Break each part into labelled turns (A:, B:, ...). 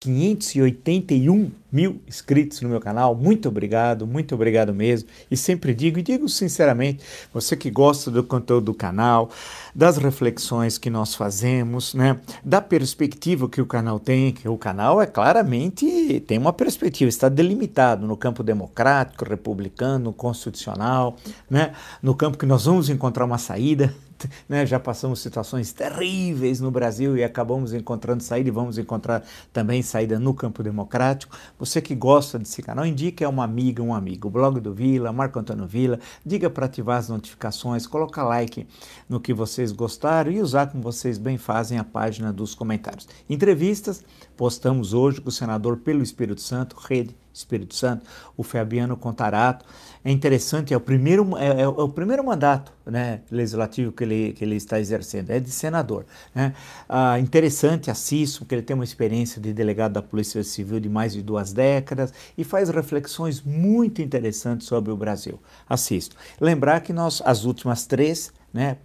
A: 581 mil inscritos no meu canal. Muito obrigado, muito obrigado mesmo. E sempre digo, e digo sinceramente, você que gosta do conteúdo do canal, das reflexões que nós fazemos, né, da perspectiva que o canal tem, que o canal é claramente tem uma perspectiva, está delimitado no campo democrático, republicano, constitucional, né, no campo que nós vamos encontrar uma saída né, já passamos situações terríveis no Brasil e acabamos encontrando saída e vamos encontrar também saída no campo democrático. Você que gosta desse canal, indique a uma amiga, um amigo. Blog do Vila, Marco Antônio Vila, diga para ativar as notificações, coloca like no que vocês gostaram e usar como vocês bem fazem a página dos comentários. Entrevistas, postamos hoje com o senador pelo Espírito Santo, Rede Espírito Santo, o Fabiano Contarato. É interessante, é o primeiro, é, é, é, o primeiro mandato né, legislativo que ele, que ele está exercendo, é de senador. Né? Ah, interessante, assisto, porque ele tem uma experiência de delegado da Polícia Civil de mais de duas décadas e faz reflexões muito interessantes sobre o Brasil. Assisto. Lembrar que nós, as últimas três, né?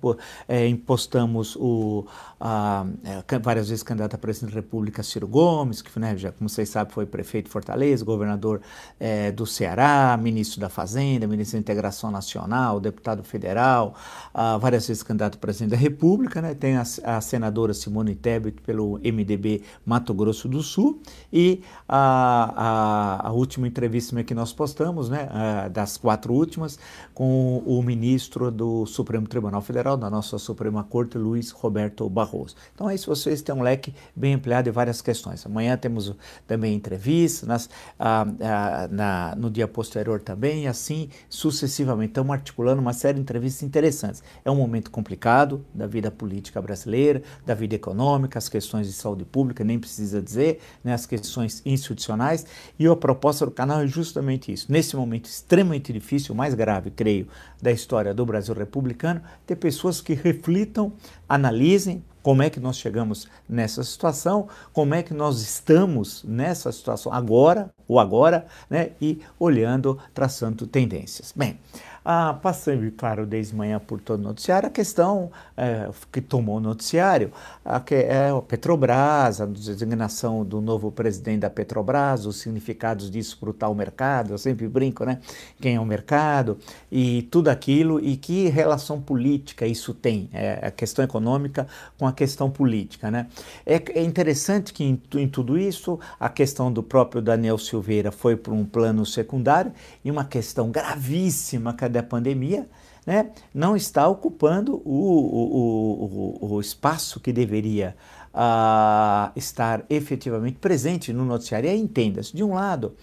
A: É, impostamos o, a, é, várias vezes candidato a presidente da República Ciro Gomes, que né, já, como vocês sabem foi prefeito de Fortaleza, governador é, do Ceará, ministro da Fazenda, ministro da Integração Nacional, deputado federal, a, várias vezes candidato a presidente da República, né? tem a, a senadora Simone Tebet pelo MDB Mato Grosso do Sul e a última entrevista que nós postamos, né, das quatro últimas, com o ministro do Supremo Tribunal Tribunal Federal, da nossa Suprema Corte, Luiz Roberto Barroso. Então, aí, se vocês têm um leque bem ampliado de várias questões. Amanhã temos também entrevistas, nas, ah, ah, na, no dia posterior também, e assim sucessivamente. Estamos articulando uma série de entrevistas interessantes. É um momento complicado da vida política brasileira, da vida econômica, as questões de saúde pública, nem precisa dizer, né, as questões institucionais, e a proposta do canal é justamente isso. Nesse momento extremamente difícil, o mais grave, creio, da história do Brasil republicano, ter pessoas que reflitam, analisem como é que nós chegamos nessa situação, como é que nós estamos nessa situação agora, ou agora, né, e olhando, traçando tendências. Bem, ah, passando, claro, desde manhã por todo o noticiário, a questão é, que tomou o noticiário, a, que é a Petrobras, a designação do novo presidente da Petrobras, os significados disso para o tal mercado, eu sempre brinco, né? Quem é o mercado e tudo aquilo, e que relação política isso tem, é, a questão econômica com a questão política, né? É, é interessante que em, em tudo isso, a questão do próprio Daniel Silveira foi para um plano secundário e uma questão gravíssima, a pandemia? Né, não está ocupando o, o, o, o espaço que deveria uh, estar efetivamente presente no noticiário. E aí entenda-se, de um lado,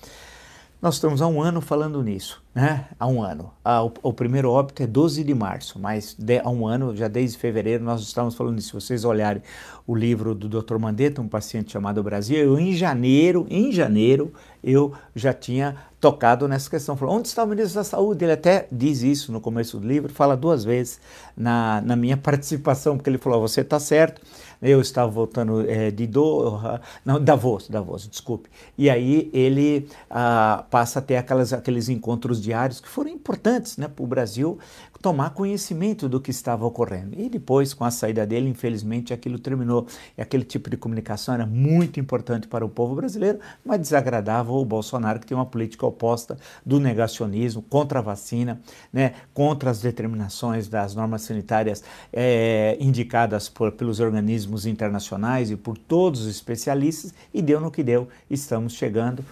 A: nós estamos há um ano falando nisso, né? Há um ano. Ah, o, o, primeiro óbito é 12 de março, mas de, há um ano, já desde fevereiro, nós estamos falando nisso. Se vocês olharem o livro do Dr. Mandetta, um paciente chamado Brasil, eu em janeiro, em janeiro, eu já tinha tocado nessa questão. Falou, onde está o ministro da Saúde? Ele até diz isso no começo do livro, fala duas vezes na, na minha participação, porque ele falou, você está certo, eu estava voltando é, de do, não, Davos, Davos, desculpe. E aí ele ah, passa a ter aquelas, aqueles encontros diários que foram importantes né, para o Brasil tomar conhecimento do que estava ocorrendo. E depois, com a saída dele, infelizmente, aquilo terminou. E aquele tipo de comunicação era muito importante para o povo brasileiro, mas desagradava o Bolsonaro, que tem uma política oposta do negacionismo, contra a vacina, né, contra as determinações das normas sanitárias é, indicadas por, pelos organismos internacionais e por todos os especialistas, e deu no que deu. Estamos chegando,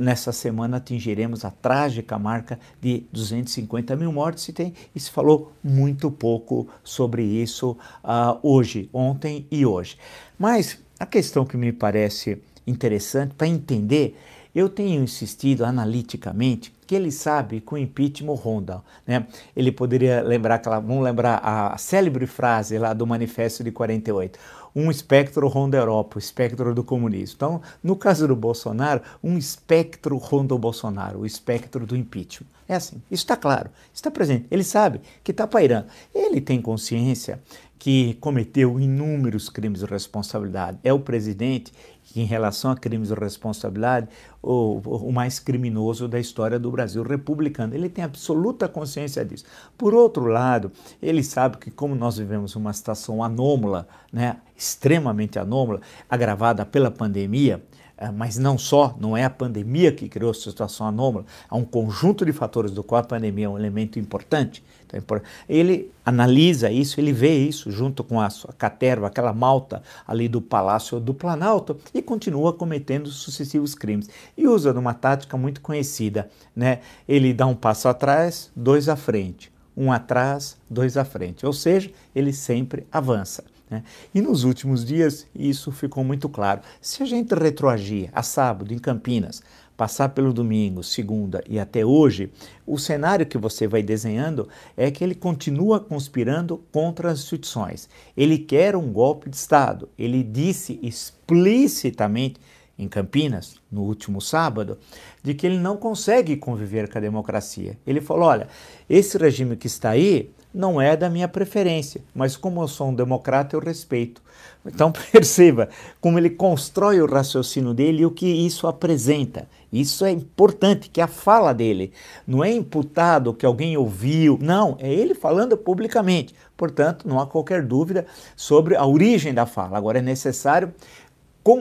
A: nessa semana atingiremos a trágica marca de 250 mil mortes e, tem, e se falou muito pouco sobre isso uh, hoje, ontem e hoje. Mas a questão que me parece interessante para entender eu tenho insistido analiticamente que ele sabe que o impeachment ronda. Né? Ele poderia lembrar vamos lembrar a célebre frase lá do Manifesto de 48 um espectro ronda a Europa, o espectro do comunismo. Então, no caso do Bolsonaro, um espectro ronda Bolsonaro, o espectro do impeachment. É assim, isso está claro, está presente. Ele sabe que está pairando. Ele tem consciência que cometeu inúmeros crimes de responsabilidade. É o presidente que, em relação a crimes de responsabilidade, o, o mais criminoso da história do Brasil republicano. Ele tem absoluta consciência disso. Por outro lado, ele sabe que, como nós vivemos uma situação anômala, né, extremamente anômala, agravada pela pandemia, é, mas não só, não é a pandemia que criou a situação anômala, há um conjunto de fatores do qual a pandemia é um elemento importante. Então, ele analisa isso, ele vê isso junto com a sua caterva, aquela malta ali do Palácio do Planalto, e continua cometendo sucessivos crimes. E usa uma tática muito conhecida, né? Ele dá um passo atrás, dois à frente, um atrás, dois à frente, ou seja, ele sempre avança. Né? E nos últimos dias isso ficou muito claro. Se a gente retroagir a sábado em Campinas, passar pelo domingo, segunda e até hoje, o cenário que você vai desenhando é que ele continua conspirando contra as instituições. Ele quer um golpe de Estado. Ele disse explicitamente em Campinas, no último sábado, de que ele não consegue conviver com a democracia. Ele falou: olha, esse regime que está aí não é da minha preferência, mas como eu sou um democrata, eu respeito. Então perceba como ele constrói o raciocínio dele e o que isso apresenta. Isso é importante, que a fala dele não é imputado que alguém ouviu, não, é ele falando publicamente. Portanto, não há qualquer dúvida sobre a origem da fala. Agora é necessário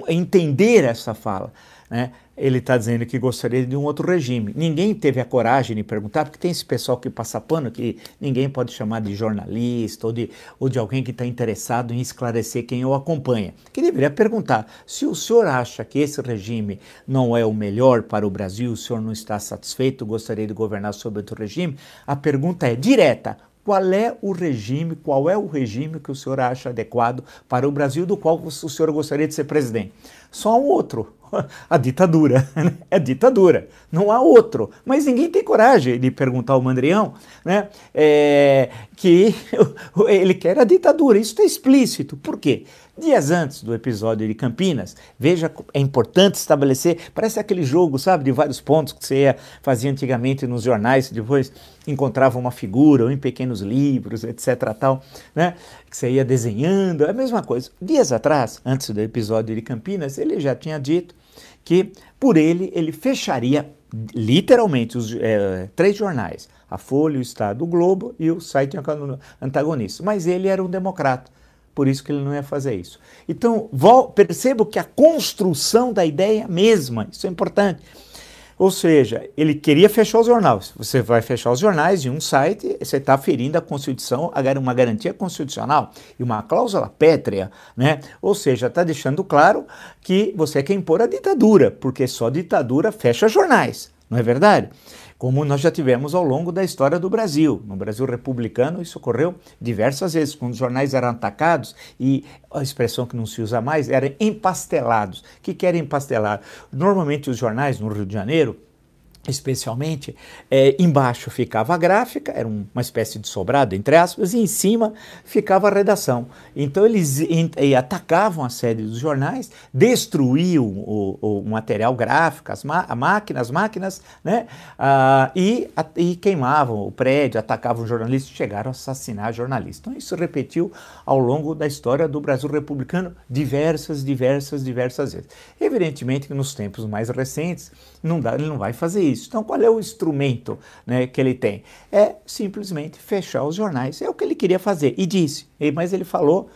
A: entender essa fala. Né? Ele está dizendo que gostaria de um outro regime. Ninguém teve a coragem de perguntar, porque tem esse pessoal que passa pano que ninguém pode chamar de jornalista ou de, ou de alguém que está interessado em esclarecer quem o acompanha. Que deveria perguntar: se o senhor acha que esse regime não é o melhor para o Brasil, o senhor não está satisfeito, gostaria de governar sob outro regime? A pergunta é direta: qual é o regime, qual é o regime que o senhor acha adequado para o Brasil, do qual o senhor gostaria de ser presidente? Só um outro, a ditadura. Né? É ditadura, não há outro. Mas ninguém tem coragem de perguntar ao Mandrião né, é, que ele quer a ditadura. Isso está explícito. Por quê? Dias antes do episódio de Campinas, veja, é importante estabelecer, parece aquele jogo, sabe, de vários pontos que você ia, fazia antigamente nos jornais, depois encontrava uma figura, ou em pequenos livros, etc. tal, né, que você ia desenhando, é a mesma coisa. Dias atrás, antes do episódio de Campinas, ele já tinha dito que por ele ele fecharia literalmente os é, três jornais, a Folha, o Estado, o Globo e o site antagonista. Mas ele era um democrata, por isso que ele não ia fazer isso. Então, percebo que a construção da ideia mesma, isso é importante. Ou seja, ele queria fechar os jornais. Você vai fechar os jornais de um site, você está ferindo a Constituição, uma garantia constitucional e uma cláusula pétrea, né? Ou seja, está deixando claro que você quer impor a ditadura, porque só ditadura fecha jornais, não é verdade? Como nós já tivemos ao longo da história do Brasil. No Brasil republicano, isso ocorreu diversas vezes, quando os jornais eram atacados e a expressão que não se usa mais era empastelados. O que, era empastelado? Normalmente os jornais no Rio de Janeiro especialmente, é, embaixo ficava a gráfica, era uma espécie de sobrado, entre aspas, e em cima ficava a redação. Então eles atacavam a sede dos jornais, destruíam o, o material gráfico, as máquinas, as máquinas, né? Ah, e, a, e queimavam o prédio, atacavam jornalistas, chegaram a assassinar jornalistas. Então isso repetiu ao longo da história do Brasil republicano diversas, diversas, diversas vezes. Evidentemente que nos tempos mais recentes, não dá, ele não vai fazer isso. Então, qual é o instrumento né, que ele tem? É simplesmente fechar os jornais. É o que ele queria fazer. E disse, mas ele falou.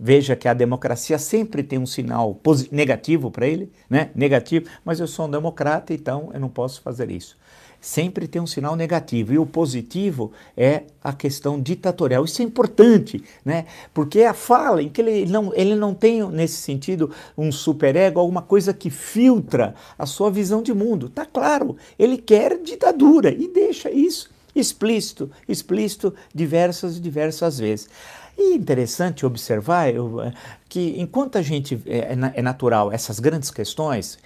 A: Veja que a democracia sempre tem um sinal negativo para ele, né? Negativo, mas eu sou um democrata, então eu não posso fazer isso sempre tem um sinal negativo. E o positivo é a questão ditatorial. Isso é importante, né? Porque a fala em que ele não, ele não tem, nesse sentido, um superego, alguma coisa que filtra a sua visão de mundo. Tá claro, ele quer ditadura e deixa isso explícito, explícito diversas e diversas vezes. E interessante observar eu, que enquanto a gente é, é natural essas grandes questões,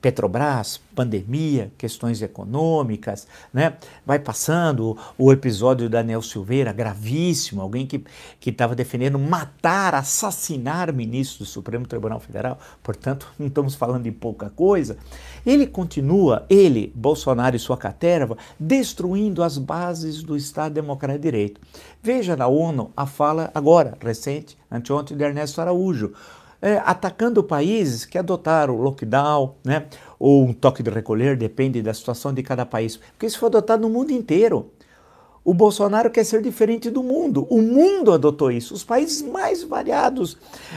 A: Petrobras, pandemia, questões econômicas, né? Vai passando o episódio da Daniel Silveira, gravíssimo, alguém que estava defendendo matar, assassinar ministros do Supremo Tribunal Federal, portanto, não estamos falando de pouca coisa. Ele continua, ele, Bolsonaro e sua caterva, destruindo as bases do Estado Democrático de Direito. Veja na ONU a fala agora, recente, anteontem, de Ernesto Araújo é, atacando países que adotaram lockdown, né, ou um toque de recolher, depende da situação de cada país, porque isso foi adotado no mundo inteiro. O Bolsonaro quer ser diferente do mundo. O mundo adotou isso. Os países mais variados,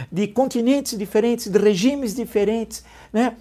A: de continentes diferentes, de regimes diferentes, né,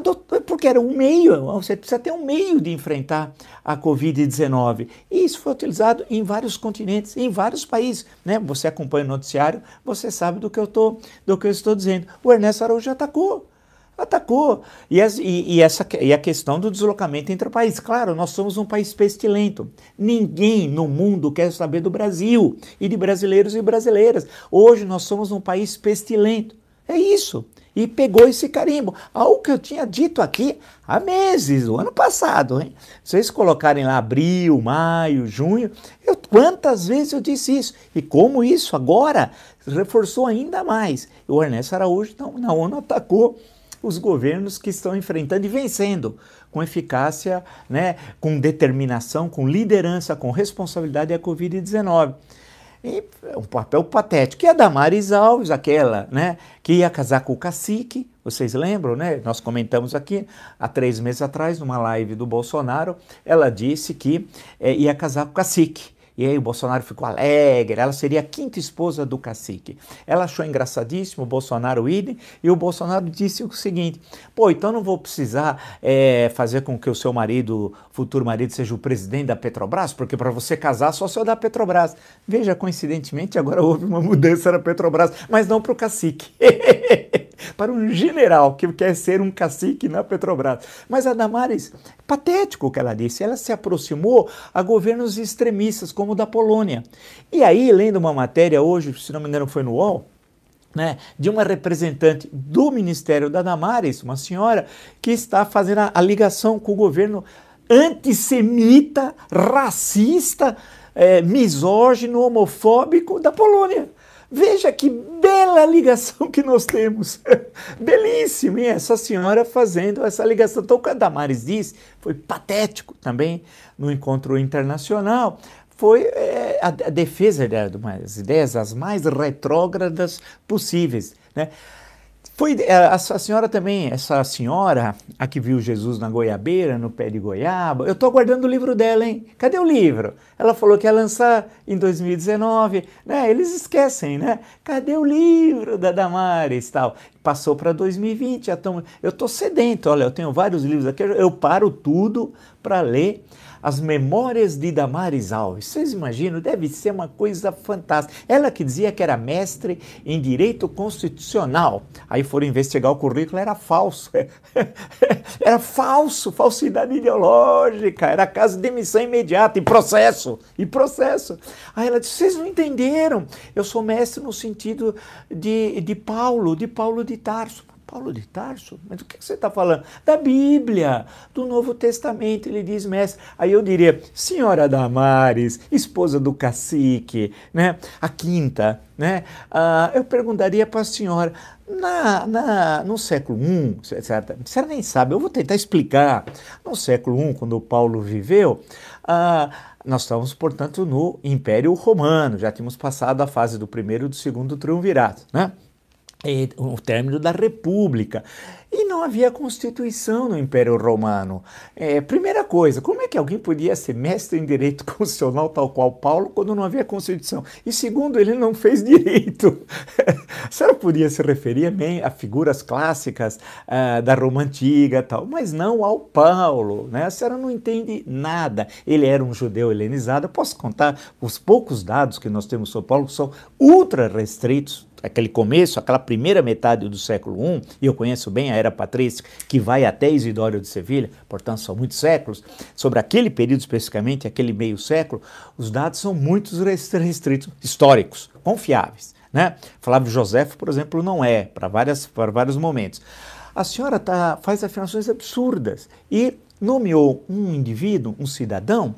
A: porque era um meio, você precisa ter um meio de enfrentar a Covid-19. E isso foi utilizado em vários continentes, em vários países. Né? Você acompanha o noticiário, você sabe do que eu, tô, do que eu estou dizendo. O Ernesto Araújo atacou. Atacou. E, as, e, e, essa, e a questão do deslocamento entre países. Claro, nós somos um país pestilento. Ninguém no mundo quer saber do Brasil e de brasileiros e brasileiras. Hoje nós somos um país pestilento. É isso e pegou esse carimbo. Algo que eu tinha dito aqui há meses, o ano passado. Hein? Vocês colocarem lá abril, maio, junho, eu, quantas vezes eu disse isso? E como isso agora reforçou ainda mais. O Ernesto Araújo não, na ONU atacou os governos que estão enfrentando e vencendo com eficácia, né, com determinação, com liderança, com responsabilidade a Covid-19. E um papel patético. E a Damares Alves, aquela, né, que ia casar com o cacique, vocês lembram, né? Nós comentamos aqui há três meses atrás, numa live do Bolsonaro, ela disse que é, ia casar com o cacique. E aí o Bolsonaro ficou alegre, ela seria a quinta esposa do cacique. Ela achou engraçadíssimo o Bolsonaro idem, e o Bolsonaro disse o seguinte: pô, então não vou precisar é, fazer com que o seu marido, futuro marido, seja o presidente da Petrobras, porque para você casar só se eu da Petrobras. Veja, coincidentemente, agora houve uma mudança na Petrobras, mas não para o cacique. para um general que quer ser um cacique na Petrobras. Mas a Damares, patético o que ela disse, ela se aproximou a governos extremistas, como o da Polônia. E aí, lendo uma matéria hoje, se não me engano foi no UOL, né, de uma representante do Ministério da Damares, uma senhora que está fazendo a, a ligação com o governo antissemita, racista, é, misógino, homofóbico da Polônia. Veja que bela ligação que nós temos. Belíssimo, e essa senhora fazendo essa ligação. Então, o que a Damares disse foi patético também no encontro internacional. Foi é, a, a, defesa de umas ideias as mais retrógradas possíveis. Né? Foi é, a, a, senhora também, essa senhora, a que viu Jesus na goiabeira, no pé de goiaba, eu estou aguardando o livro dela, hein? Cadê o livro? Ela falou que ia lançar em 2019, né? Eles esquecem, né? Cadê o livro da Damares tal? Passou para 2020, já tão... eu estou sedento, olha, eu tenho vários livros aqui, eu paro tudo para ler as memórias de Damares Alves. Vocês imaginam? Deve ser uma coisa fantástica. Ela que dizia que era mestre em direito constitucional. Aí foram investigar o currículo, era falso. Era falso, falsidade ideológica, era caso de demissão imediata, e processo, e processo. Aí ela disse: vocês não entenderam. Eu sou mestre no sentido de, de Paulo, de Paulo de Tarso. Paulo de Tarso? Mas do que você está falando? Da Bíblia, do Novo Testamento, ele diz, mestre. Aí eu diria, senhora Damares, esposa do cacique, né? A quinta, né? Ah, eu perguntaria para a senhora, na, na, no século I, certa, você nem sabe, eu vou tentar explicar. No século I, quando Paulo viveu, ah, nós estávamos, portanto, no Império Romano, já tínhamos passado a fase do primeiro e do segundo triunvirato, né? O término da República. E não havia Constituição no Império Romano. É, primeira coisa, como é que alguém podia ser mestre em direito constitucional, tal qual Paulo, quando não havia Constituição? E segundo, ele não fez direito. a senhora podia se referir bem a figuras clássicas uh, da Roma Antiga, tal, mas não ao Paulo. Né? A senhora não entende nada. Ele era um judeu helenizado. Eu posso contar os poucos dados que nós temos sobre Paulo, que são ultra restritos aquele começo, aquela primeira metade do século I, e eu conheço bem a era patrística, que vai até Isidório de Sevilha, portanto são muitos séculos, sobre aquele período especificamente, aquele meio século, os dados são muito restritos, históricos, confiáveis. Né? Flávio José, por exemplo, não é, para vários momentos. A senhora tá, faz afirmações absurdas e nomeou um indivíduo, um cidadão,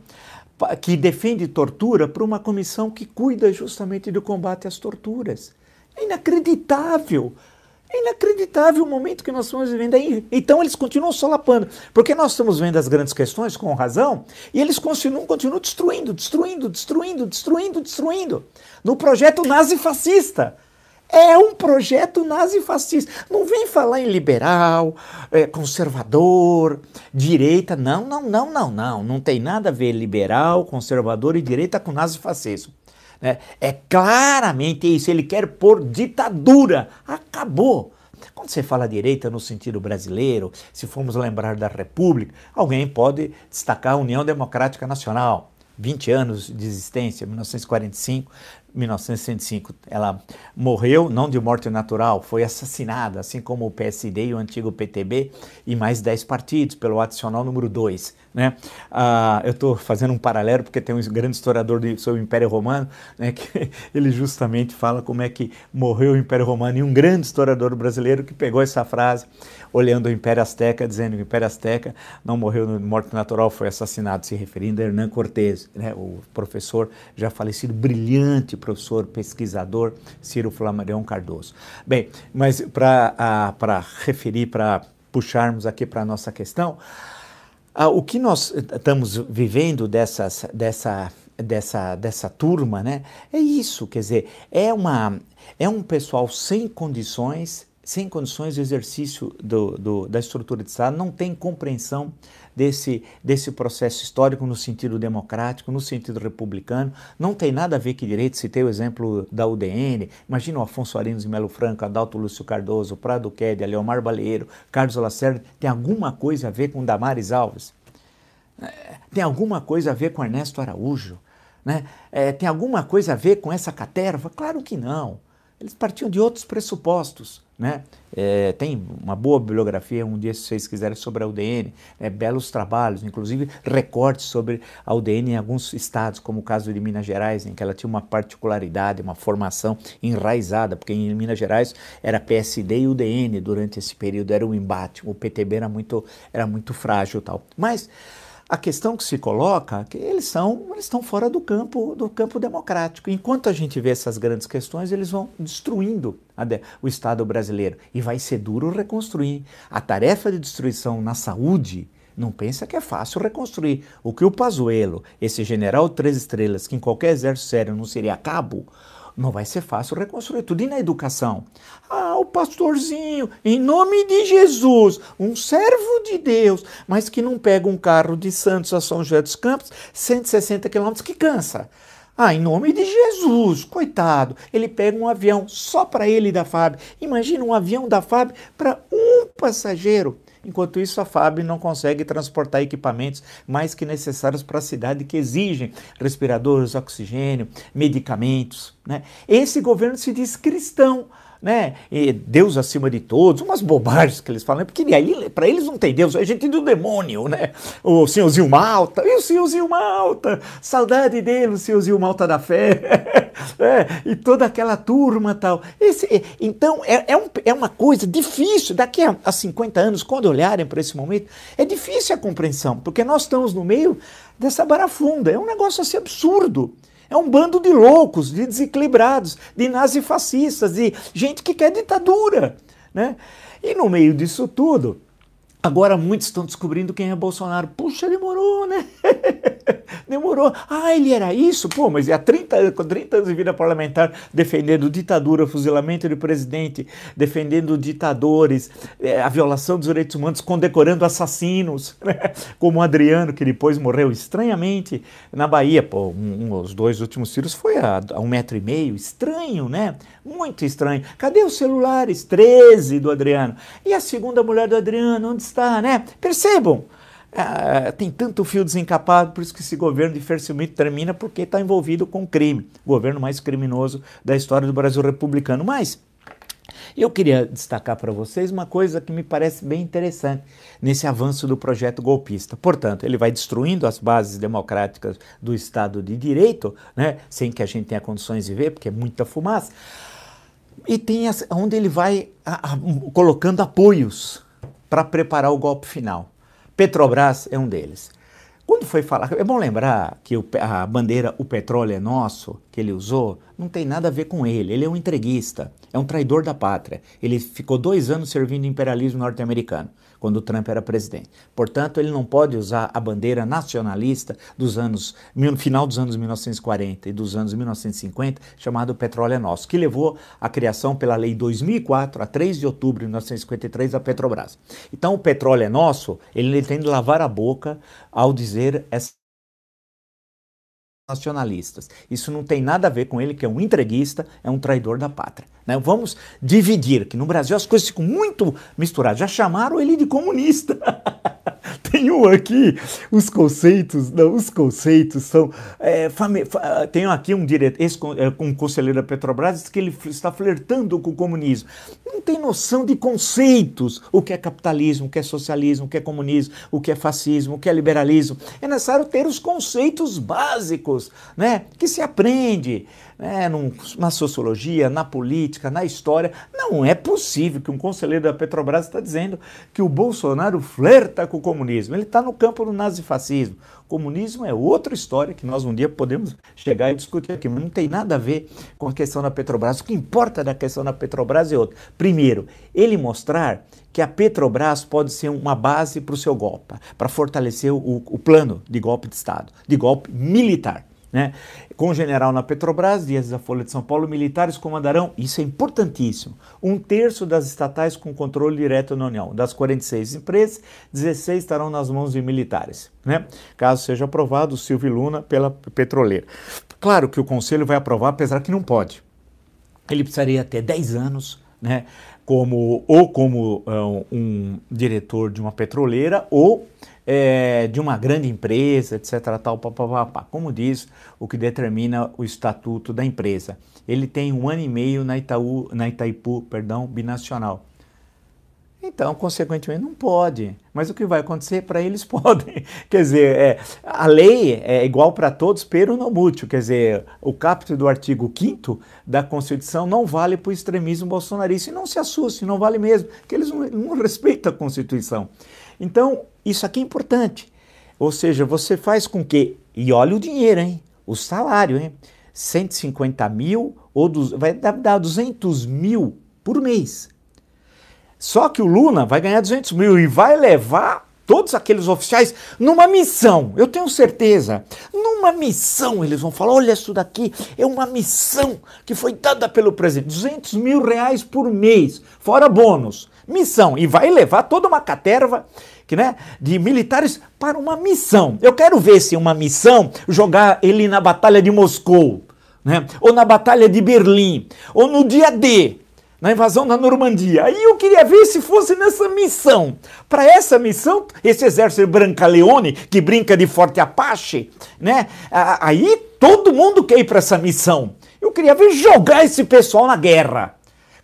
A: que defende tortura para uma comissão que cuida justamente do combate às torturas. É inacreditável. É inacreditável o momento que nós estamos vivendo aí. Então eles continuam solapando, porque nós estamos vendo as grandes questões com razão e eles continuam, continuam destruindo, destruindo, destruindo, destruindo, destruindo. No projeto nazi-fascista. É um projeto nazi-fascista. Não vem falar em liberal, é, conservador, direita. Não, não, não, não, não. Não tem nada a ver liberal, conservador e direita com nazi-fascismo. Né? É claramente isso, ele quer pôr ditadura. Acabou. Quando você fala direita no sentido brasileiro, se formos lembrar da República, alguém pode destacar a União Democrática Nacional. 20 anos de existência, 1945, 1905. Ela morreu, não de morte natural, foi assassinada, assim como o PSD e o antigo PTB e mais 10 partidos, pelo adicional número 2. Né? Ah, eu estou fazendo um paralelo porque tem um grande historiador de, sobre o Império Romano, né, que ele justamente fala como é que morreu o Império Romano, e um grande historiador brasileiro que pegou essa frase, olhando o Império Azteca, dizendo que o Império Azteca não morreu de morte natural, foi assassinado, se referindo a Hernán Cortés, né, o professor já falecido, brilhante professor pesquisador Ciro Flamarion Cardoso. Bem, mas para referir, para puxarmos aqui para a nossa questão, o que nós estamos vivendo dessas, dessa, dessa, dessa turma, né? É isso, quer dizer, é, uma, é um pessoal sem condições, sem condições de exercício do, do, da estrutura de Estado, não tem compreensão desse, desse processo histórico no sentido democrático, no sentido republicano. Não tem nada a ver com direito. Citei o exemplo da UDN. Imagina o Afonso Arinos e Melo Franco, Adalto Lúcio Cardoso, Prado Quedia, Leomar Baleiro, Carlos Lacerda. Tem alguma coisa a ver com Damares Alves? É, tem alguma coisa a ver com Ernesto Araújo? Né? É, tem alguma coisa a ver com essa caterva? Claro que não. Eles partiam de outros pressupostos. Né? É, tem uma boa bibliografia, um dia se vocês quiserem, sobre a UDN, é, belos trabalhos, inclusive recortes sobre a UDN em alguns estados, como o caso de Minas Gerais, em que ela tinha uma particularidade, uma formação enraizada, porque em Minas Gerais era PSD e UDN durante esse período, era um embate, o PTB era muito, era muito frágil tal. Mas a questão que se coloca é que eles são eles estão fora do campo do campo democrático. Enquanto a gente vê essas grandes questões, eles vão destruindo o Estado brasileiro e vai ser duro reconstruir. A tarefa de destruição na saúde não pensa que é fácil reconstruir. O que o Pazuello, esse general três estrelas, que em qualquer exército sério não seria cabo, não vai ser fácil reconstruir tudo. E na educação? Ah, o pastorzinho, em nome de Jesus, um servo de Deus, mas que não pega um carro de Santos a São José dos Campos, 160 quilômetros, que cansa. Ah, em nome de Jesus, coitado, ele pega um avião só para ele da FAB. Imagina um avião da FAB para um passageiro. Enquanto isso, a FAB não consegue transportar equipamentos mais que necessários para a cidade que exigem respiradores, oxigênio, medicamentos. Né? Esse governo se diz cristão né? E Deus acima de todos, umas bobagens que eles falam, porque para eles não tem Deus, é gente do demônio, né? O senhorzinho Malta, e o senhorzinho Malta, saudade dele, o senhorzinho Malta da fé, é, e toda aquela turma tal. Esse, então, é, é, um, é uma coisa difícil, daqui a, a 50 anos, quando olharem para esse momento, é difícil a compreensão, porque nós estamos no meio dessa barafunda, é um negócio assim absurdo. É um bando de loucos, de desequilibrados, de nazifascistas, de gente que quer ditadura. Né? E no meio disso tudo, agora muitos estão descobrindo quem é Bolsonaro. Puxa, demorou, né? Demorou. Ah, ele era isso? Pô, mas há 30, 30 anos de vida parlamentar defendendo ditadura, fuzilamento de presidente, defendendo ditadores, é, a violação dos direitos humanos, condecorando assassinos, né? como o Adriano, que depois morreu estranhamente na Bahia. Pô, um, um, os dois últimos tiros foi a, a um metro e meio. Estranho, né? Muito estranho. Cadê os celulares? 13 do Adriano. E a segunda mulher do Adriano, onde está, né? Percebam. Ah, tem tanto fio desencapado, por isso que esse governo de Fercimito termina, porque está envolvido com crime. O governo mais criminoso da história do Brasil republicano. Mas eu queria destacar para vocês uma coisa que me parece bem interessante nesse avanço do projeto golpista. Portanto, ele vai destruindo as bases democráticas do Estado de Direito, né, sem que a gente tenha condições de ver, porque é muita fumaça, e tem onde ele vai a, a, colocando apoios para preparar o golpe final. Petrobras é um deles. Quando foi falar, é bom lembrar que o, a bandeira O Petróleo é Nosso, que ele usou, não tem nada a ver com ele. Ele é um entreguista, é um traidor da pátria. Ele ficou dois anos servindo o imperialismo norte-americano quando o Trump era presidente. Portanto, ele não pode usar a bandeira nacionalista dos anos, final dos anos 1940 e dos anos 1950, chamado Petróleo é Nosso, que levou à criação pela Lei 2004, a 3 de outubro de 1953, da Petrobras. Então, o petróleo é nosso, ele tem de lavar a boca ao dizer essa nacionalistas. Isso não tem nada a ver com ele, que é um entreguista, é um traidor da pátria. Né? Vamos dividir, que no Brasil as coisas ficam muito misturadas. Já chamaram ele de comunista. tem um aqui, os conceitos, não, os conceitos são. É, tenho aqui um diretor, esse, é, um conselheiro da Petrobras, que ele está flertando com o comunismo. Não tem noção de conceitos. O que é capitalismo, o que é socialismo, o que é comunismo, o que é fascismo, o que é liberalismo. É necessário ter os conceitos básicos, né? Que se aprende né, na sociologia, na política, na história. Não é possível que um conselheiro da Petrobras está dizendo que o Bolsonaro flerta com o comunismo. Ele está no campo do nazifascismo. Comunismo é outra história que nós um dia podemos chegar e discutir aqui, mas não tem nada a ver com a questão da Petrobras. O que importa da questão da Petrobras é outra. Primeiro, ele mostrar que a Petrobras pode ser uma base para o seu golpe, para fortalecer o, o plano de golpe de Estado, de golpe militar. Né? Com o general na Petrobras, dias da Folha de São Paulo, militares comandarão, isso é importantíssimo, um terço das estatais com controle direto na União. Das 46 empresas, 16 estarão nas mãos de militares, né? caso seja aprovado o Silvio Luna pela petroleira. Claro que o Conselho vai aprovar, apesar que não pode. Ele precisaria ter 10 anos, né? como, ou como uh, um diretor de uma petroleira, ou é, de uma grande empresa, etc. Tal, pá, pá, pá, pá, como diz o que determina o estatuto da empresa. Ele tem um ano e meio na, Itaú, na Itaipu perdão, binacional. Então, consequentemente, não pode. Mas o que vai acontecer para eles podem. Quer dizer, é, a lei é igual para todos, pero não mútil. Quer dizer, o capítulo do artigo 5 da Constituição não vale para o extremismo bolsonarista. E não se assuste, não vale mesmo, que eles não, não respeitam a Constituição. Então, isso aqui é importante. Ou seja, você faz com que. E olha o dinheiro, hein? O salário, hein? 150 mil ou vai dar 200 mil por mês. Só que o Luna vai ganhar 200 mil e vai levar todos aqueles oficiais numa missão. Eu tenho certeza. Numa missão, eles vão falar: olha, isso daqui é uma missão que foi dada pelo presidente. 200 mil reais por mês, fora bônus missão. E vai levar toda uma caterva que, né, de militares para uma missão. Eu quero ver se uma missão jogar ele na Batalha de Moscou, né, ou na Batalha de Berlim, ou no dia D, na invasão da Normandia. Aí eu queria ver se fosse nessa missão. Para essa missão, esse exército Brancaleone, que brinca de Forte Apache, né? Aí todo mundo quer ir para essa missão. Eu queria ver jogar esse pessoal na guerra.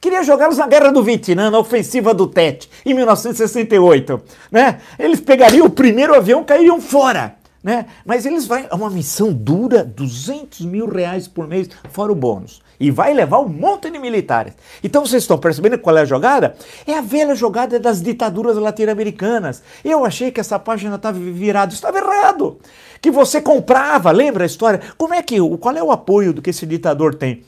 A: Queria jogá-los na Guerra do Vietnã, na ofensiva do Tet, em 1968. Né? Eles pegariam o primeiro avião cairiam fora. Né? Mas eles vão. É uma missão dura, 200 mil reais por mês, fora o bônus. E vai levar um monte de militares. Então vocês estão percebendo qual é a jogada? É a velha jogada das ditaduras latino-americanas. Eu achei que essa página estava virada. Estava errado. Que você comprava, lembra a história? Como é que. Qual é o apoio do que esse ditador tem?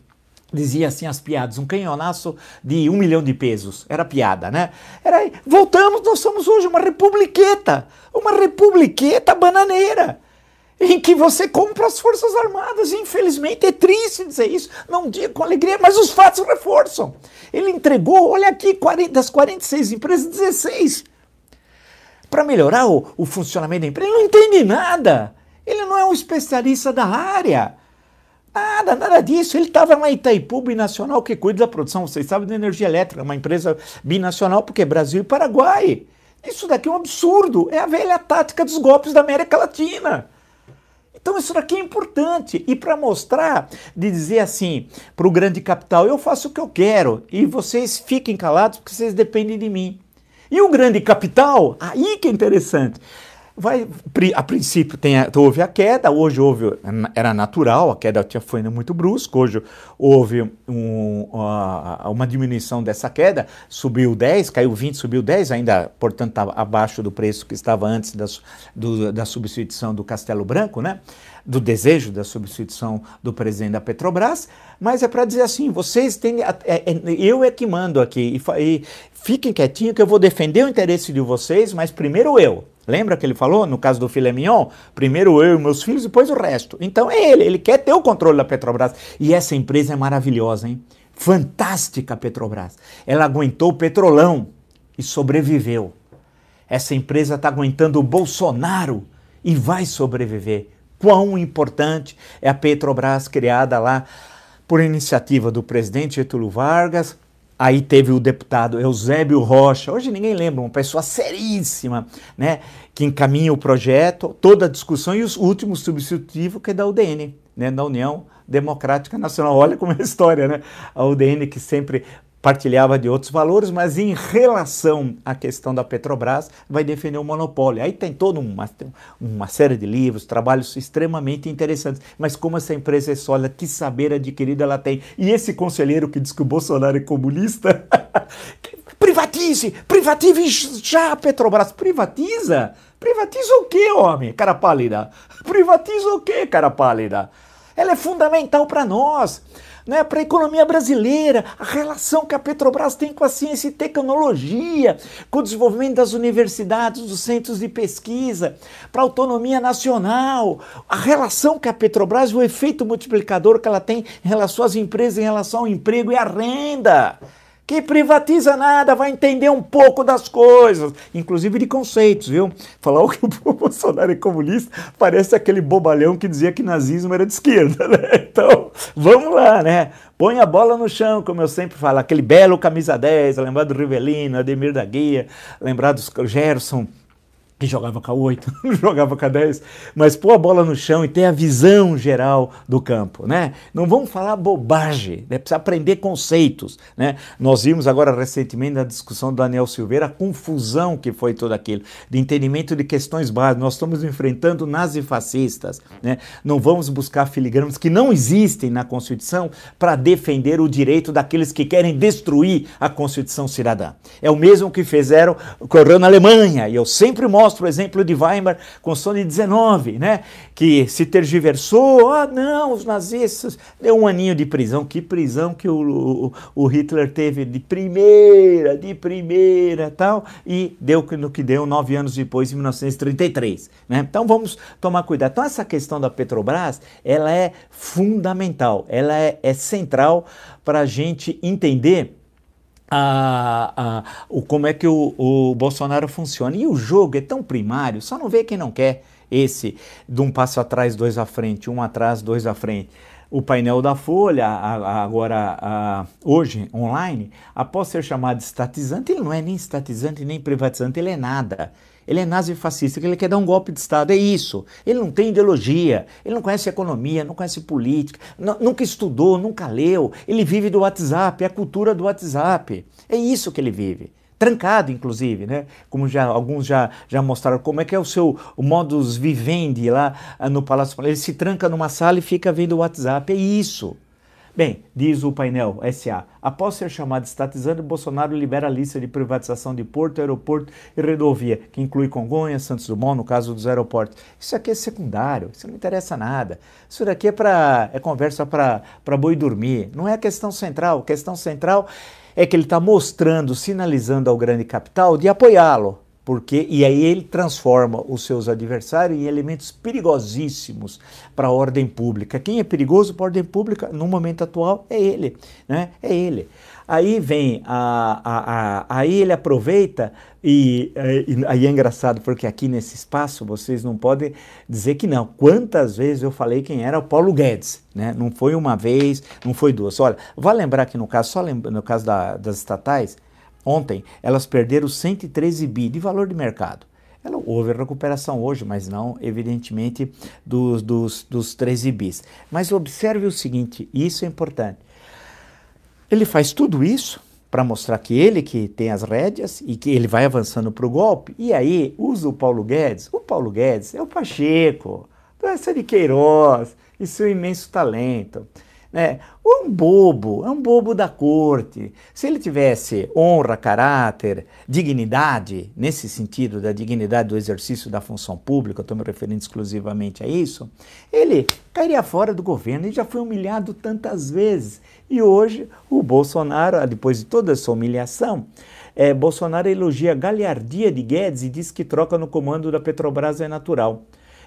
A: Dizia assim as piadas, um canhonaço de um milhão de pesos. Era piada, né? Era, voltamos, nós somos hoje uma republiqueta, uma republiqueta bananeira, em que você compra as Forças Armadas. Infelizmente é triste dizer isso, não digo com alegria, mas os fatos reforçam. Ele entregou, olha aqui, 40, das 46 empresas, 16. Para melhorar o, o funcionamento da empresa, ele não entende nada. Ele não é um especialista da área. Nada, nada disso. Ele estava na Itaipu Binacional, que cuida da produção, vocês sabem, de energia elétrica, uma empresa binacional, porque Brasil e Paraguai. Isso daqui é um absurdo. É a velha tática dos golpes da América Latina. Então isso daqui é importante. E para mostrar, de dizer assim, para o grande capital, eu faço o que eu quero e vocês fiquem calados porque vocês dependem de mim. E o grande capital, aí que é interessante. Vai, a princípio tem, houve a queda, hoje houve, era natural, a queda tinha, foi muito brusca, hoje houve um, uma, diminuição dessa queda, subiu 10, caiu 20, subiu 10, ainda, portanto, está abaixo do preço que estava antes da, do, da substituição do Castelo Branco, né? do desejo da substituição do presidente da Petrobras, mas é para dizer assim, vocês têm, é, é, eu é que mando aqui, e, e fiquem quietinhos que eu vou defender o interesse de vocês, mas primeiro eu. Lembra que ele falou no caso do filé mignon? Primeiro eu e meus filhos, depois o resto. Então é ele, ele quer ter o controle da Petrobras. E essa empresa é maravilhosa, hein? Fantástica a Petrobras. Ela aguentou o petrolão e sobreviveu. Essa empresa está aguentando o Bolsonaro e vai sobreviver. quão importante é a Petrobras criada lá por iniciativa do presidente Getúlio Vargas. Aí teve o deputado Eusébio Rocha, hoje ninguém lembra, uma pessoa seríssima, né, que encaminha o projeto, toda a discussão e o último substitutivo que é da UDN, né, da União Democrática Nacional. Olha como é a história, né? A UDN que sempre partilhava de outros valores, mas em relação à questão da Petrobras, vai defender o monopólio. Aí tem toda uma, uma série de livros, trabalhos extremamente interessantes. Mas como essa empresa é sólida, que saber adquirido ela tem? E esse conselheiro que diz que o Bolsonaro é comunista, privatize, privatize já a Petrobras. Privatiza? Privatiza o quê, homem, cara pálida? Privatiza o quê, cara pálida? Ela é fundamental para nós né, para a economia brasileira, a relação que a Petrobras tem com a ciência e tecnologia, com o desenvolvimento das universidades, dos centros de pesquisa, para a autonomia nacional, a relação que a Petrobras, o efeito multiplicador que ela tem em relação às empresas, em relação ao emprego e à renda que privatiza nada, vai entender um pouco das coisas, inclusive de conceitos, viu? Falar que o Bolsonaro é comunista parece aquele bobalhão que dizia que nazismo era de esquerda, né? Então, vamos lá, né? Põe a bola no chão, como eu sempre falo, aquele belo camisa 10, lembrar do Rivelino, Ademir da Guia, lembrar do Gerson, jogava com a 8, jogava com a 10, mas pôr a bola no chão e ter a visão geral do campo, né? Não vamos falar bobagem, né? precisa aprender conceitos, né? Nós vimos agora recentemente na discussão do Daniel Silveira a confusão que foi todo aquilo, de entendimento de questões básicas. Nós estamos enfrentando nazifascistas, né? Não vamos buscar filigramas que não existem na Constituição para defender o direito daqueles que querem destruir a Constituição cidadã. É o mesmo que fizeram, ocorreu na Alemanha, e eu sempre mostro mostra o exemplo de Weimar, Constituição de 19, né? que se tergiversou, ah não, os nazistas, deu um aninho de prisão, que prisão que o, o, o Hitler teve de primeira, de primeira tal, e deu no que deu nove anos depois, em 1933. Né? Então vamos tomar cuidado. Então essa questão da Petrobras, ela é fundamental, ela é, é central para a gente entender a, a, o, como é que o, o Bolsonaro funciona. E o jogo é tão primário, só não vê quem não quer esse de um passo atrás, dois à frente, um atrás, dois à frente. O painel da Folha, agora hoje online, após ser chamado de estatizante, ele não é nem estatizante nem privatizante, ele é nada. Ele é nazifascista, ele quer dar um golpe de Estado, é isso. Ele não tem ideologia, ele não conhece economia, não conhece política, nunca estudou, nunca leu. Ele vive do WhatsApp, é a cultura do WhatsApp. É isso que ele vive. Trancado, inclusive, né? Como já alguns já, já mostraram como é que é o seu o modus vivendi lá ah, no Palácio. Ele se tranca numa sala e fica vendo o WhatsApp. É isso. Bem, diz o painel SA, após ser chamado estatizante, Bolsonaro libera a lista de privatização de porto, aeroporto e rodovia, que inclui Congonhas, Santos Dumont, no caso dos aeroportos. Isso aqui é secundário, isso não interessa nada. Isso daqui é, pra, é conversa para boi dormir, não é a questão central. A questão central é que ele está mostrando, sinalizando ao grande capital de apoiá-lo porque e aí ele transforma os seus adversários em elementos perigosíssimos para a ordem pública. Quem é perigoso para a ordem pública no momento atual é ele, né? É ele. Aí vem a, a, a aí ele aproveita e, e, aí é engraçado porque aqui nesse espaço vocês não podem dizer que não. Quantas vezes eu falei quem era o Paulo Guedes, né? Não foi uma vez, não foi duas. Olha, vale lembrar que no caso só no caso da, das estatais Ontem, elas perderam 113 bi de valor de mercado. Ela, houve recuperação hoje, mas não, evidentemente, dos, dos, dos 13 bis. Mas observe o seguinte, isso é importante. Ele faz tudo isso para mostrar que ele que tem as rédeas e que ele vai avançando para o golpe, e aí usa o Paulo Guedes. O Paulo Guedes é o Pacheco, essa de Queiroz e seu imenso talento. É um bobo, é um bobo da corte. Se ele tivesse honra, caráter, dignidade, nesse sentido da dignidade do exercício da função pública, estou me referindo exclusivamente a isso, ele cairia fora do governo. Ele já foi humilhado tantas vezes. E hoje o Bolsonaro, depois de toda essa humilhação, é, Bolsonaro elogia a galhardia de Guedes e diz que troca no comando da Petrobras é natural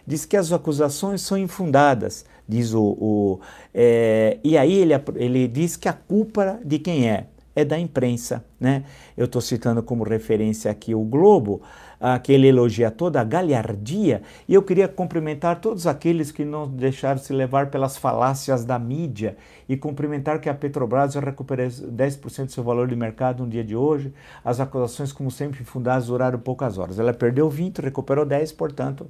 A: diz que as acusações são infundadas, diz o. o é, e aí ele, ele diz que a culpa de quem é? é da imprensa. Né? Eu estou citando como referência aqui o Globo, que ele elogia toda a galhardia, e eu queria cumprimentar todos aqueles que não deixaram se levar pelas falácias da mídia e cumprimentar que a Petrobras já recuperou 10% do seu valor de mercado no dia de hoje. As acusações, como sempre, fundadas duraram poucas horas. Ela perdeu 20, recuperou 10, portanto,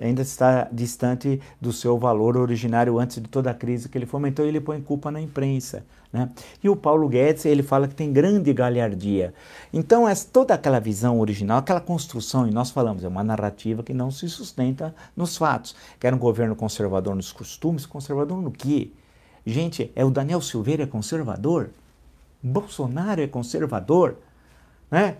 A: ainda está distante do seu valor originário antes de toda a crise que ele fomentou e ele põe culpa na imprensa. Né? E o Paulo Guedes, ele fala que tem grande galhardia. Então, essa, toda aquela visão original, aquela construção, e nós falamos, é uma narrativa que não se sustenta nos fatos. Que era um governo conservador nos costumes, conservador no quê? Gente, é o Daniel Silveira é conservador? Bolsonaro é conservador? Né?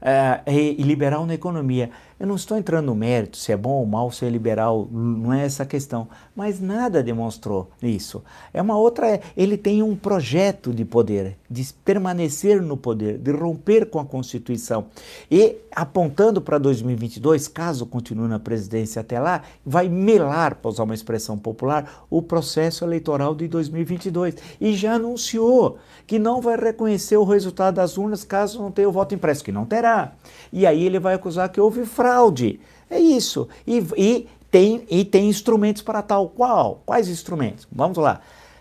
A: É, e liberal na economia. Eu não estou entrando no mérito se é bom ou mal ser liberal, não é essa a questão. Mas nada demonstrou isso. É uma outra. Ele tem um projeto de poder, de permanecer no poder, de romper com a Constituição. E apontando para 2022, caso continue na presidência até lá, vai melar, para usar uma expressão popular, o processo eleitoral de 2022. E já anunciou que não vai reconhecer o resultado das urnas caso não tenha o voto impresso, que não terá. E aí ele vai acusar que houve fraude fraude. É isso. E, e, tem, e tem instrumentos para tal. Qual? Quais instrumentos? Vamos lá.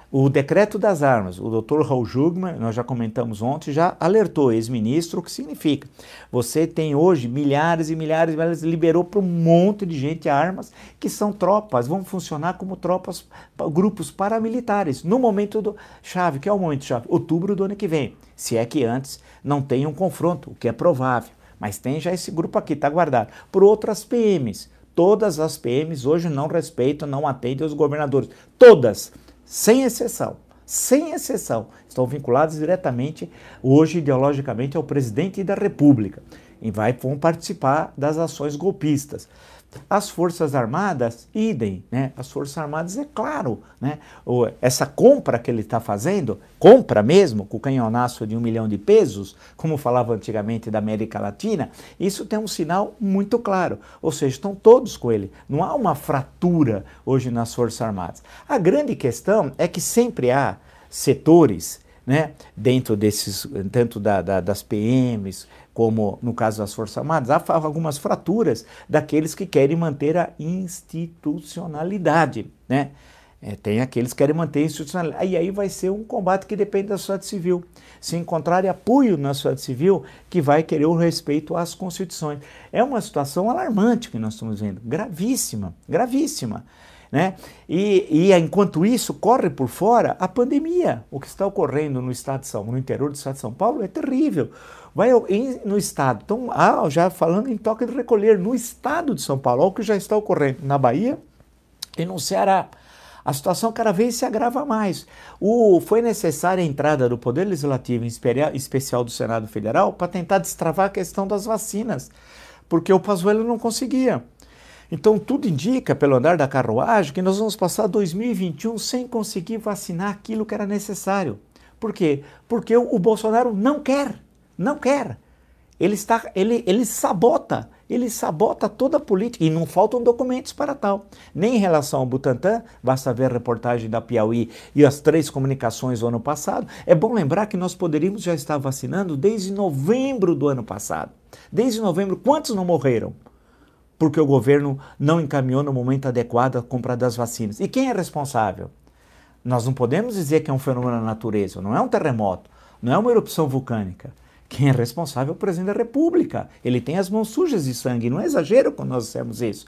A: O decreto das armas, o Dr. Raul Jugman, nós já comentamos ontem, já alertou, ex-ministro, o que significa. Você tem hoje milhares e milhares e milhares, liberou para um monte de gente armas que são tropas, vão funcionar como tropas, grupos paramilitares, no momento do chave, que é o momento chave, outubro do ano que vem, se é que antes não tem um confronto, o que é provável. Mas tem já esse grupo aqui, está guardado. Por outras PMs. Todas as PMs hoje não respeitam, não atendem os governadores. Todas, sem exceção. Sem exceção. Estão vinculadas diretamente, hoje, ideologicamente, ao presidente da República. E vai, vão participar das ações golpistas. As Forças Armadas, idem, né? As Forças Armadas, é claro, né? Essa compra que ele está fazendo, compra mesmo, com o canhonaço de um milhão de pesos, como falava antigamente da América Latina, isso tem um sinal muito claro. Ou seja, estão todos com ele. Não há uma fratura hoje nas Forças Armadas. A grande questão é que sempre há setores né, dentro desses, tanto da, da, das PMs, como no caso das Forças Armadas, há algumas fraturas daqueles que querem manter a institucionalidade. Né? É, tem aqueles que querem manter a institucionalidade. E aí vai ser um combate que depende da sociedade civil. Se encontrarem apoio na sociedade civil, que vai querer o respeito às constituições. É uma situação alarmante que nós estamos vendo, gravíssima, gravíssima. Né? E, e, enquanto isso, corre por fora a pandemia. O que está ocorrendo no estado de São no interior do estado de São Paulo é terrível. Vai no estado, então, ah, já falando em toque de recolher, no estado de São Paulo, o que já está ocorrendo na Bahia e no Ceará. A situação cada vez se agrava mais. O, foi necessária a entrada do Poder Legislativo em especial do Senado Federal para tentar destravar a questão das vacinas, porque o Pazuello não conseguia. Então, tudo indica, pelo andar da carruagem, que nós vamos passar 2021 sem conseguir vacinar aquilo que era necessário. Por quê? Porque o, Bolsonaro não quer, não quer. Ele, está, ele, ele sabota, ele sabota toda a política e não faltam documentos para tal. Nem em relação ao Butantan, basta ver a reportagem da Piauí e as três comunicações do ano passado. É bom lembrar que nós poderíamos já estar vacinando desde novembro do ano passado. Desde novembro, quantos não morreram? Porque o governo não encaminhou no momento adequado a compra das vacinas. E quem é responsável? Nós não podemos dizer que é um fenômeno da natureza, não é um terremoto, não é uma erupção vulcânica. Quem é responsável é o presidente da República. Ele tem as mãos sujas de sangue, não é exagero quando nós dissemos isso.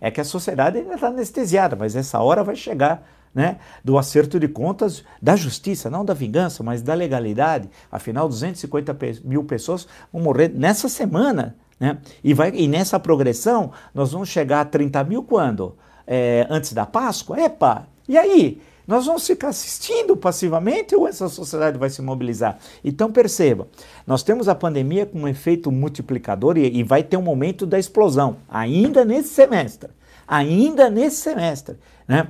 A: É que a sociedade ainda está anestesiada, mas essa hora vai chegar. Né, do acerto de contas da justiça, não da vingança, mas da legalidade. Afinal, 250 mil pessoas vão morrer nessa semana né? E, vai, e nessa progressão, nós vamos chegar a 30 mil quando? É, antes da Páscoa? Epa! E aí? Nós vamos ficar assistindo passivamente ou essa sociedade vai se mobilizar? Então perceba, nós temos a pandemia com um efeito multiplicador e, e vai ter um momento da explosão, ainda nesse semestre. Ainda nesse semestre. Né?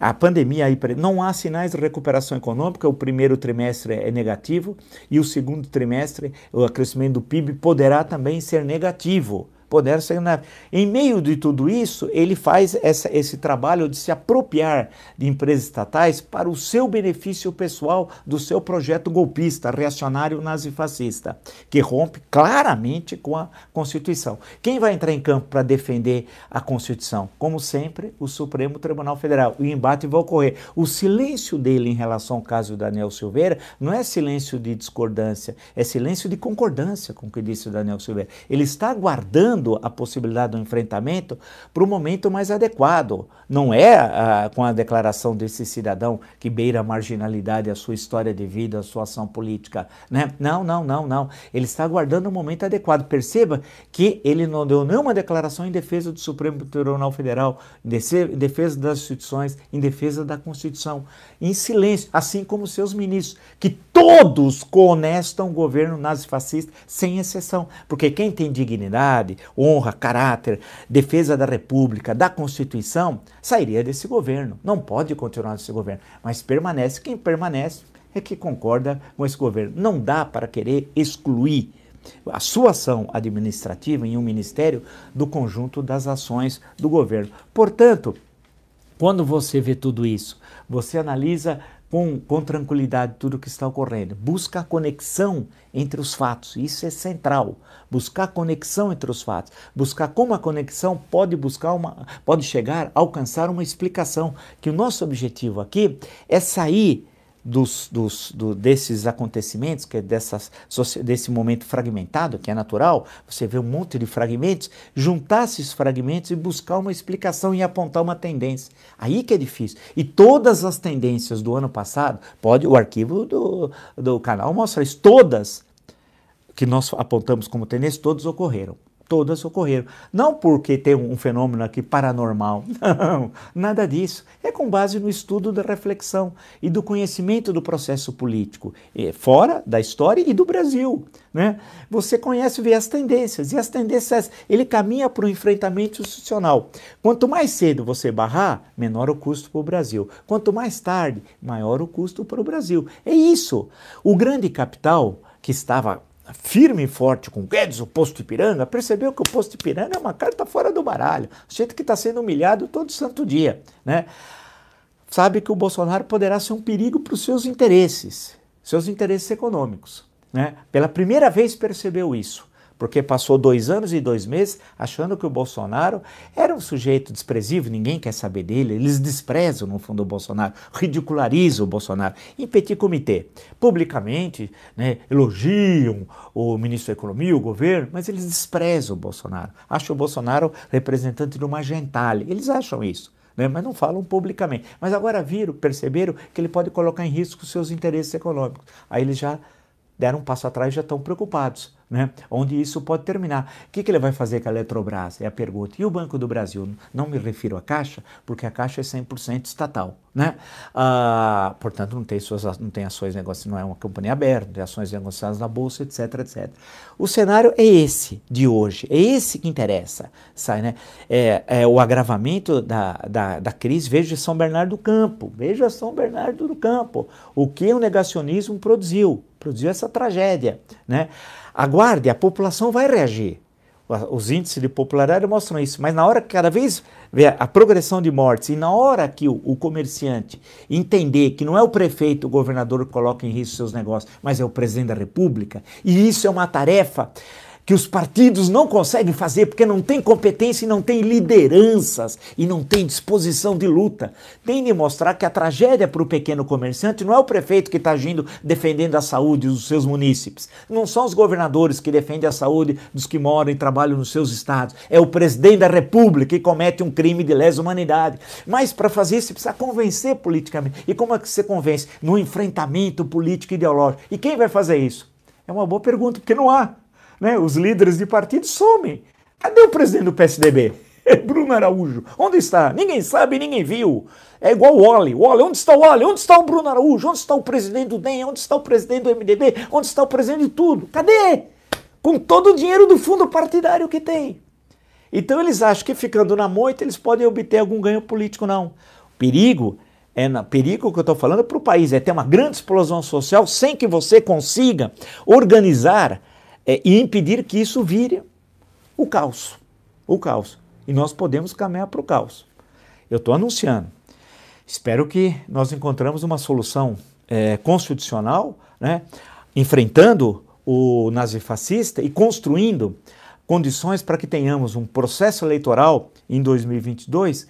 A: A pandemia aí, não há sinais de recuperação econômica, o primeiro trimestre é negativo e o segundo trimestre, o crescimento do PIB poderá também ser negativo. Puderam sair na... Em meio de tudo isso, ele faz essa, esse trabalho de se apropriar de empresas estatais para o seu benefício pessoal do seu projeto golpista, reacionário nazifascista, que rompe claramente com a Constituição. Quem vai entrar em campo para defender a Constituição? Como sempre, o Supremo Tribunal Federal. O embate vai ocorrer. O silêncio dele em relação ao caso Daniel Silveira não é silêncio de discordância, é silêncio de concordância com o que disse o Daniel Silveira. Ele está aguardando a possibilidade do enfrentamento para o momento mais adequado. Não é ah, com a declaração desse cidadão que beira a marginalidade, a sua história de vida, a sua ação política. Né? Não, não, não, não. Ele está aguardando o momento adequado. Perceba que ele não deu nenhuma declaração em defesa do Supremo Tribunal Federal, em defesa das instituições, em defesa da Constituição. Em silêncio, assim como seus ministros, que todos conestam o governo nazifascista, sem exceção. Porque quem tem dignidade, honra, caráter, defesa da República, da Constituição, sairia desse governo. Não pode continuar nesse governo. Mas permanece quem permanece é que concorda com esse governo. Não dá para querer excluir a sua ação administrativa em um ministério do conjunto das ações do governo. Portanto, quando você vê tudo isso, você analisa com, com tranquilidade tudo o que está ocorrendo. Busca a conexão entre os fatos, isso é central. Buscar conexão entre os fatos, buscar como a conexão pode buscar uma, pode chegar, alcançar uma explicação. Que o nosso objetivo aqui é sair dos, dos, do, desses acontecimentos, que é dessas, desse momento fragmentado, que é natural, você vê um monte de fragmentos, juntar esses fragmentos e buscar uma explicação e apontar uma tendência. Aí que é difícil. E todas as tendências do ano passado, pode o arquivo do, do canal mostra isso, todas que nós apontamos como tendência, todos ocorreram todas ocorreram. Não porque tem um fenômeno aqui paranormal, não, nada disso. É com base no estudo da reflexão e do conhecimento do processo político, fora da história e do Brasil. Né? Você conhece, vê as tendências, e as tendências, ele caminha para o enfrentamento institucional. Quanto mais cedo você barrar, menor o custo para o Brasil. Quanto mais tarde, maior o custo para o Brasil. É isso. O grande capital que estava firme e forte com Guedes, o posto Ipiranga, percebeu que o posto Ipiranga é uma carta fora do baralho, gente que está sendo humilhado todo santo dia, né? Sabe que o Bolsonaro poderá ser um perigo para os seus interesses, seus interesses econômicos, né? Pela primeira vez percebeu isso porque passou dois anos e dois meses achando que o Bolsonaro era um sujeito desprezível, ninguém quer saber dele, eles desprezam no fundo o Bolsonaro, ridicularizam o Bolsonaro. Em petit comité, publicamente, né, elogiam o ministro da Economia, o governo, mas eles desprezam o Bolsonaro, acham o Bolsonaro representante de uma gentalha, eles acham isso. Né, mas não falam publicamente. Mas agora viram, perceberam que ele pode colocar em risco seus interesses econômicos. Aí eles já deram um passo atrás e já estão preocupados né? onde isso pode terminar. O que, que ele vai fazer com a Eletrobras? É a pergunta. E o Banco do Brasil? Não me refiro à Caixa, porque a Caixa é 100% estatal. Né? Ah, portanto, não tem, suas, não tem ações negociadas, não é uma companhia aberta, tem ações negociadas na Bolsa, etc, etc. O cenário é esse de hoje, é esse que interessa. Sai, né? é, é o agravamento da, da, da crise. Veja São Bernardo do Campo, veja São Bernardo do Campo. O que o negacionismo produziu? Produziu essa tragédia. Né? Aguarde, a população vai reagir. Os índices de popularidade mostram isso, mas na hora que cada vez vê a progressão de mortes e na hora que o, o, comerciante entender que não é o prefeito, o governador que coloca em risco seus negócios, mas é o presidente da república, e isso é uma tarefa que os partidos não conseguem fazer porque não tem competência e não tem lideranças e não tem disposição de luta. Tem de mostrar que a tragédia para o pequeno comerciante não é o prefeito que está agindo defendendo a saúde dos seus munícipes. Não são os governadores que defendem a saúde dos que moram e trabalham nos seus estados. É o presidente da república que comete um crime de lesa humanidade. Mas para fazer isso, precisa convencer politicamente. E como é que você convence? No enfrentamento político e ideológico. E quem vai fazer isso? É uma boa pergunta, porque não há né, os líderes de partido somem. Cadê o presidente do PSDB? Bruno Araújo. Onde está? Ninguém sabe, ninguém viu. É igual o Oli. O Oli, onde está o Oli? Onde está o Bruno Araújo? Onde está o presidente do DEM? Onde está o presidente do MDB? Onde está o presidente de tudo? Cadê? Com todo o dinheiro do fundo partidário que tem. Então eles acham que ficando na moita eles podem obter algum ganho político, não. O perigo é na, perigo que eu estou falando para o país é ter uma grande explosão social sem que você consiga organizar é, e impedir que isso vire o caos. O caos. E nós podemos caminhar para o caos. Eu estou anunciando. Espero que nós encontramos uma solução é, constitucional, né, enfrentando o nazifascista e construindo condições para que tenhamos um processo eleitoral em 2022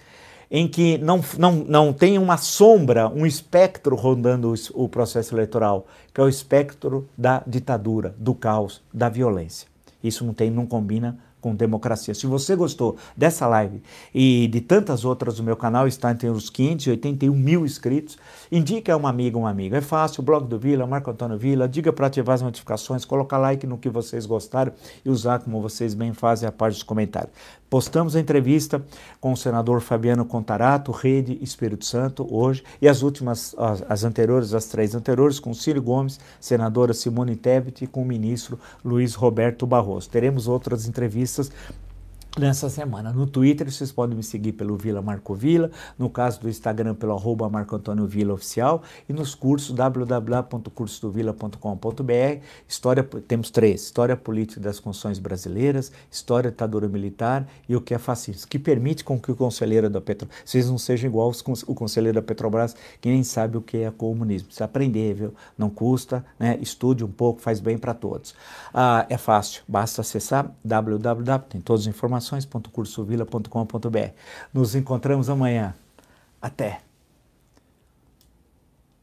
A: em que não, não, não tenha uma sombra, um espectro rondando o, o processo eleitoral, que é o espectro da ditadura, do caos, da violência. Isso não tem, não combina com democracia. Se você gostou dessa live e de tantas outras do meu canal, está entre os 581 mil inscritos, indique a uma amiga, um amigo. É fácil, blog do Vila, Marco Antônio Vila, diga para ativar as notificações, colocar like no que vocês gostaram e usar como vocês bem fazem a parte dos comentários. Postamos a entrevista com o senador Fabiano Contarato, Rede Espírito Santo, hoje, e as últimas, as, as anteriores, as três anteriores, com Círio Gomes, senadora Simone Tebet e com o ministro Luiz Roberto Barroso. Teremos outras entrevistas nessa semana. No Twitter vocês podem me seguir pelo Vila Marco Vila, no caso do Instagram pelo arroba Marco Antônio Vila Oficial e nos cursos www.cursodovila.com.br. História, temos três, História Política das Constituições Brasileiras, História Ditadura Militar e o que é fascismo, que permite com que o conselheiro da Petrobras, vocês não sejam igual o conselheiro da Petrobras, que nem sabe o que é comunismo. Precisa aprender, viu? Não custa, né? Estude um pouco, faz bem para todos. Ah, é fácil, basta acessar www, tem todas as informações informações.cursovila.com.br. Nos encontramos amanhã. Até!